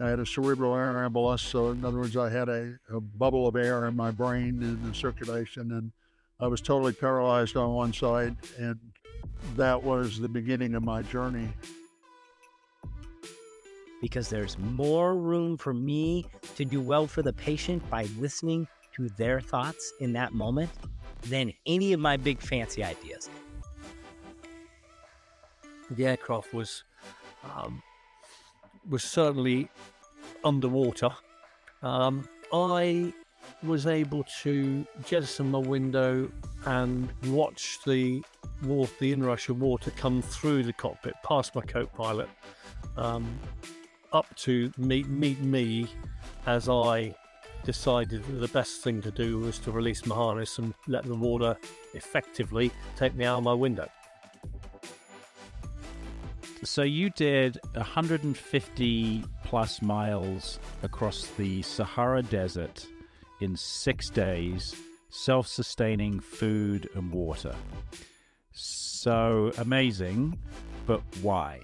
I had a cerebral air embolus. So, in other words, I had a, a bubble of air in my brain in the circulation, and I was totally paralyzed on one side. And that was the beginning of my journey. Because there's more room for me to do well for the patient by listening to their thoughts in that moment than any of my big fancy ideas. The aircraft was um, was certainly underwater. Um, I was able to jettison my window and watch the water, the inrush of water come through the cockpit, past my co-pilot, um, up to meet meet me as I decided that the best thing to do was to release my harness and let the water effectively take me out of my window. So you did 150 plus miles across the Sahara Desert in six days, self sustaining food and water. So amazing, but why?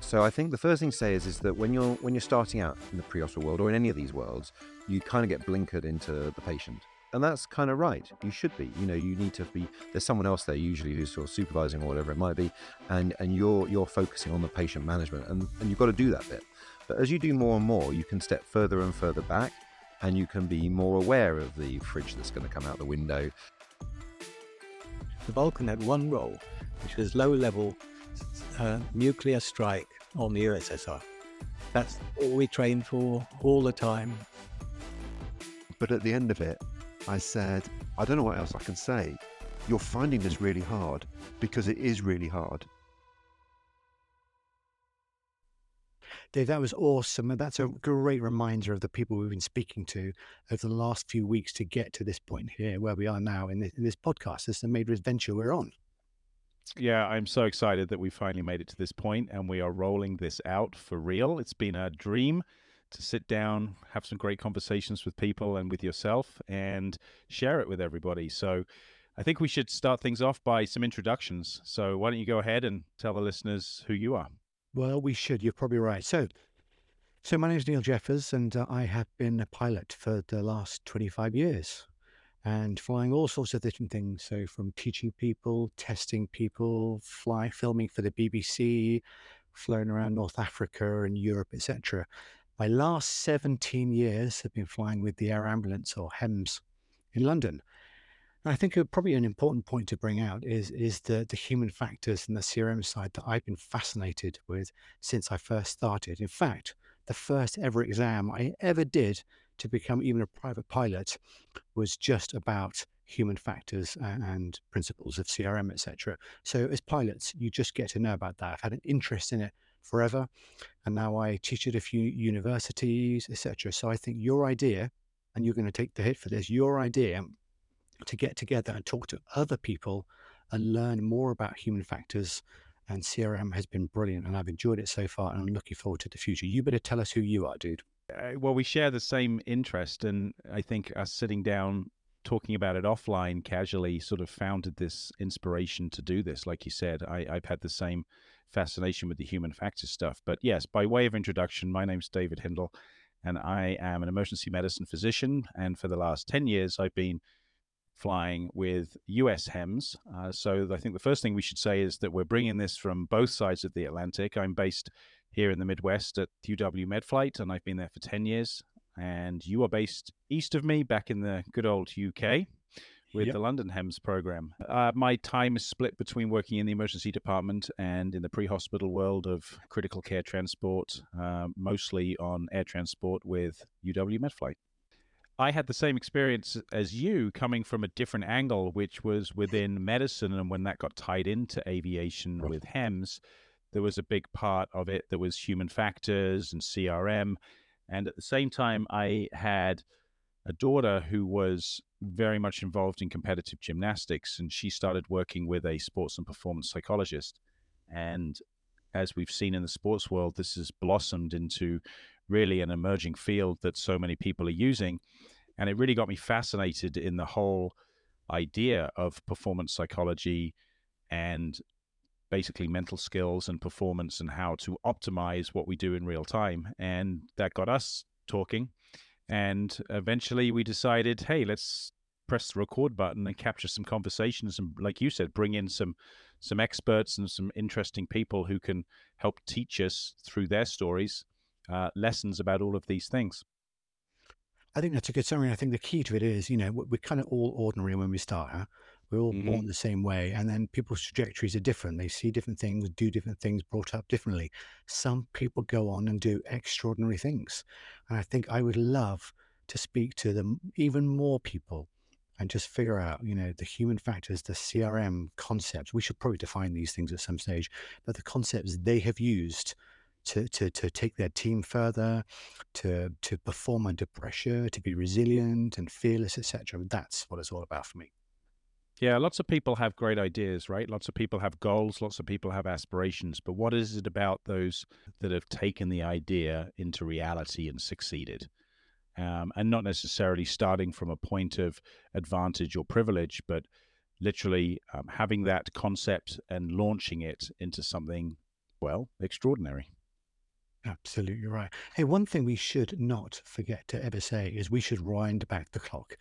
So I think the first thing to say is is that when you're when you're starting out in the pre-hospital world or in any of these worlds, you kind of get blinkered into the patient. And that's kind of right. You should be. You know, you need to be there's someone else there usually who's sort of supervising or whatever it might be, and and you're you're focusing on the patient management and, and you've got to do that bit. But as you do more and more, you can step further and further back and you can be more aware of the fridge that's going to come out the window. The Vulcan had one role, which was low level uh, nuclear strike on the USSR. That's all we trained for all the time. But at the end of it, I said, I don't know what else I can say. You're finding this really hard because it is really hard. Dave, that was awesome. And that's a great reminder of the people we've been speaking to over the last few weeks to get to this point here where we are now in this, in this podcast. This is the Made Adventure we're on. Yeah, I'm so excited that we finally made it to this point and we are rolling this out for real. It's been a dream to sit down, have some great conversations with people and with yourself and share it with everybody. So I think we should start things off by some introductions. So why don't you go ahead and tell the listeners who you are? Well, we should. You're probably right. So, so my name is Neil Jeffers, and uh, I have been a pilot for the last 25 years and flying all sorts of different things. So, from teaching people, testing people, fly, filming for the BBC, flown around North Africa and Europe, etc. My last 17 years have been flying with the Air Ambulance or HEMS in London. And I think uh, probably an important point to bring out is is the the human factors and the CRM side that I've been fascinated with since I first started. In fact, the first ever exam I ever did to become even a private pilot was just about human factors and principles of CRM, etc. So as pilots, you just get to know about that. I've had an interest in it forever, and now I teach at a few universities, etc. So I think your idea, and you're going to take the hit for this, your idea to get together and talk to other people and learn more about human factors and CRM has been brilliant, and I've enjoyed it so far, and I'm looking forward to the future. You better tell us who you are, dude. Uh, well, we share the same interest, and I think us sitting down talking about it offline casually sort of founded this inspiration to do this. Like you said, I, I've had the same fascination with the human factors stuff. But yes, by way of introduction, my name's David Hindle, and I am an emergency medicine physician. And for the last 10 years, I've been flying with US HEMS. Uh, so I think the first thing we should say is that we're bringing this from both sides of the Atlantic. I'm based here in the Midwest at UW Medflight, and I've been there for 10 years. And you are based east of me, back in the good old UK with yep. the London HEMS program. Uh, my time is split between working in the emergency department and in the pre hospital world of critical care transport, uh, mostly on air transport with UW Medflight. I had the same experience as you coming from a different angle, which was within medicine. And when that got tied into aviation with HEMS, there was a big part of it that was human factors and CRM. And at the same time, I had a daughter who was very much involved in competitive gymnastics, and she started working with a sports and performance psychologist. And as we've seen in the sports world, this has blossomed into really an emerging field that so many people are using. And it really got me fascinated in the whole idea of performance psychology and basically mental skills and performance and how to optimize what we do in real time. And that got us talking. And eventually we decided, hey, let's press the record button and capture some conversations and like you said, bring in some some experts and some interesting people who can help teach us through their stories uh, lessons about all of these things. I think that's a good summary. I think the key to it is, you know, we're kind of all ordinary when we start. Huh? We're all Mhm. born the same way, and then people's trajectories are different. They see different things, do different things, brought up differently. Some people go on and do extraordinary things, and I think I would love to speak to them, even more people, and just figure out, you know, the human factors, the CRM concepts. We should probably define these things at some stage, but the concepts they have used to to to take their team further, to to perform under pressure, to be resilient and fearless, etc. That's what it's all about for me. Yeah, lots of people have great ideas, right? Lots of people have goals, lots of people have aspirations. But what is it about those that have taken the idea into reality and succeeded? Um, and not necessarily starting from a point of advantage or privilege, but literally um, having that concept and launching it into something, well, extraordinary. Absolutely right. Hey, one thing we should not forget to ever say is we should wind back the clock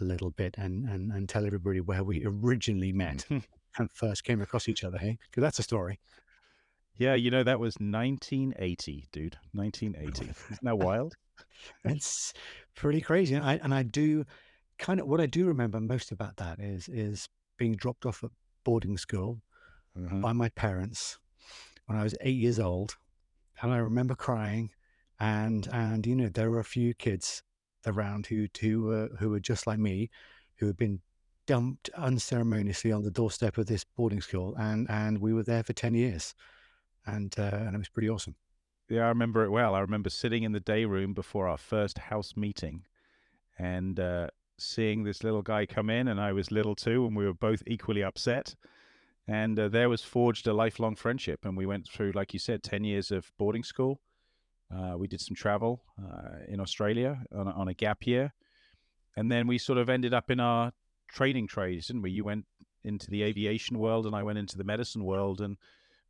a little bit and and, and tell everybody where we originally met and first came across each other. Hey, because that's a story. Yeah, you know, that was 1980, dude. 1980. Isn't that wild? It's pretty crazy. And I and I do kind of what I do remember most about that is is being dropped off at boarding school Mhm. by my parents when I was eight years old, and I remember crying. And and you know there were a few kids around who who were who were just like me, who had been dumped unceremoniously on the doorstep of this boarding school, and and we were there for ten years, and uh, and it was pretty awesome. Yeah, I remember it well. I remember sitting in the day room before our first house meeting and uh, seeing this little guy come in, and I was little too, and we were both equally upset. And uh, there was forged a lifelong friendship, and we went through, like you said, 10 years of boarding school. Uh, we did some travel uh, in Australia on a, on a gap year. And then we sort of ended up in our trading trades, didn't we? You went into the aviation world, and I went into the medicine world. And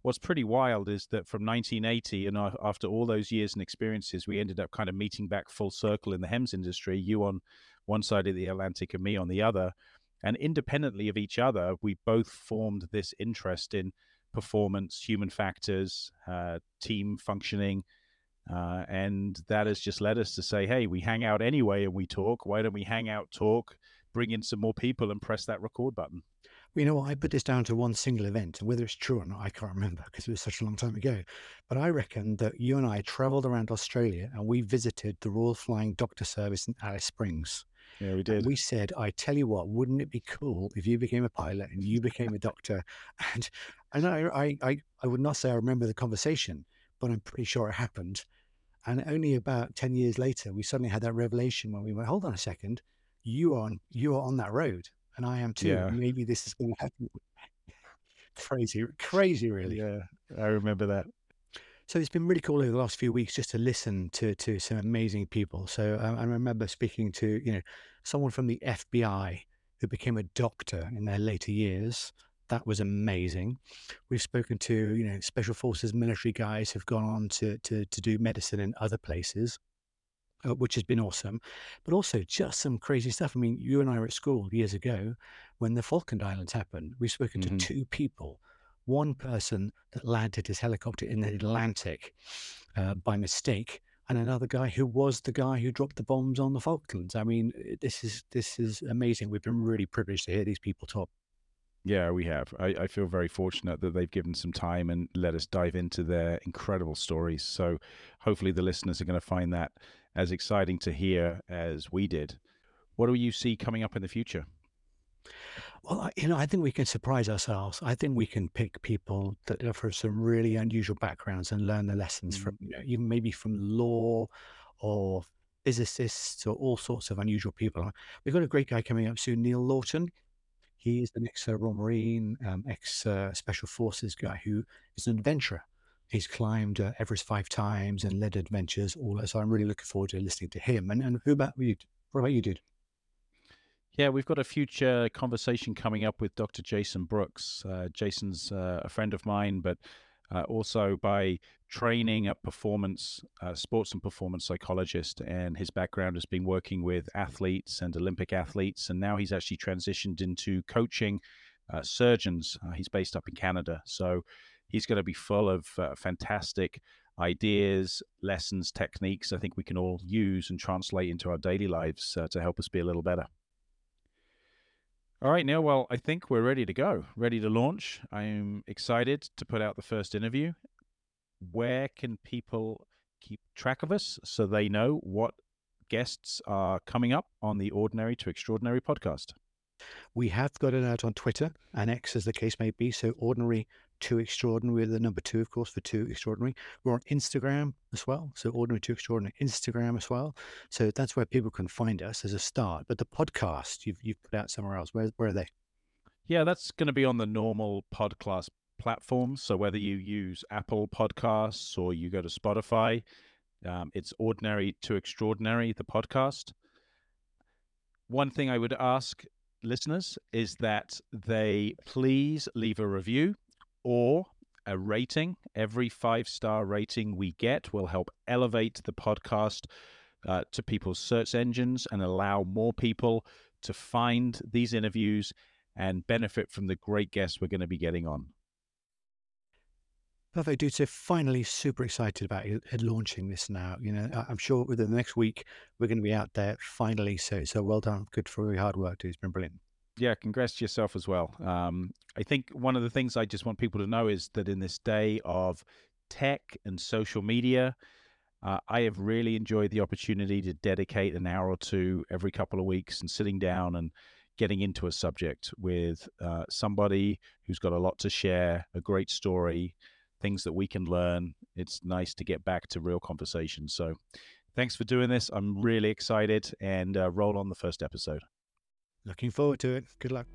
what's pretty wild is that from 1980 and after all those years and experiences we ended up kind of meeting back full circle in the hems industry you on one side of the atlantic and me on the other and independently of each other we both formed this interest in performance human factors uh, team functioning uh, and that has just led us to say hey we hang out anyway and we talk why don't we hang out talk bring in some more people and press that record button Well, you know what? I put this down to one single event, and whether it's true or not, I can't remember because it was such a long time ago. But I reckon that you and I travelled around Australia and we visited the Royal Flying Doctor Service in Alice Springs. yeah we And did we said, I tell you what, wouldn't it be cool if you became a pilot and you became a doctor? And and I, I, I, I would not say I remember the conversation, but I'm pretty sure it happened. And only about 10 years later, we suddenly had that revelation when we went, hold on a second, you are on, you are on that road and I am too. Yeah. Maybe this is going to happen. crazy, crazy, really. yeah i remember that So it's been really cool over the last few weeks just to listen to to some amazing people. So um, I remember speaking to you know someone from the FBI who became a doctor in their later years. That was amazing. We've spoken to you know special forces military guys who've gone on to to to do medicine in other places. Uh, which has been awesome, but also just some crazy stuff. I mean, you and I were at school years ago when the Falkland Islands happened. We've spoken Mhm. to two people one person that landed his helicopter in the Atlantic uh, by mistake, and another guy who was the guy who dropped the bombs on the Falklands. I mean, this is this is amazing. We've been really privileged to hear these people talk. Yeah, we have. I, I feel very fortunate that they've given some time and let us dive into their incredible stories. So hopefully the listeners are going to find that as exciting to hear as we did. What do you see coming up in the future? Well, you know, I think we can surprise ourselves. I think we can pick people that are from some really unusual backgrounds and learn the lessons from, mm. you know, even maybe from law or physicists or all sorts of unusual people. We've got a great guy coming up soon, Neil Laughton. He is an ex Royal Marine, um, ex uh, Special Forces guy who is an adventurer. He's climbed uh, Everest five times and led adventures. All that. So I'm really looking forward to listening to him. And, and who about you? What about you, dude? Yeah, we've got a future conversation coming up with Dr. Jason Brooks. Uh, Jason's uh, a friend of mine, but uh, also by training a performance, uh, sports and performance psychologist. And his background has been working with athletes and Olympic athletes. And now he's actually transitioned into coaching uh, surgeons. Uh, he's based up in Canada. So he's going to be full of uh, fantastic ideas, lessons, techniques I think we can all use and translate into our daily lives uh, to help us be a little better. All right, Neil. Well, I think we're ready to go, ready to launch. I'm excited to put out the first interview. Where can people keep track of us so they know what guests are coming up on the Ordinary to Extraordinary podcast? We have got it out on Twitter and X, as the case may be. So, ordinary two extraordinary, the number two, of course, for two extraordinary. We're on Instagram as well. So, ordinary two extraordinary Instagram as well. So, that's where people can find us as a start. But the podcast you've, you've put out somewhere else, where, where are they? Yeah, that's going to be on the normal podcast platforms. So, whether you use Apple Podcasts or you go to Spotify, um, it's Ordinary to Extraordinary, the podcast. One thing I would ask listeners is that they please leave a review or a rating. Every five star rating we get will help elevate the podcast uh, to people's search engines and allow more people to find these interviews and benefit from the great guests we're going to be getting on. Perfect, dude. So finally, super excited about launching this now. You know, I'm sure within the next week we're going to be out there finally. So, so well done. Good for your hard work, dude. It's been brilliant yeah, congrats to yourself as well. Um, I think one of the things I just want people to know is that in this day of tech and social media, uh, I have really enjoyed the opportunity to dedicate an hour or two every couple of weeks and sitting down and getting into a subject with uh, somebody who's got a lot to share, a great story, things that we can learn. It's nice to get back to real conversation. So, thanks for doing this. I'm really excited and uh, roll on the first episode. Looking forward to it. Good luck.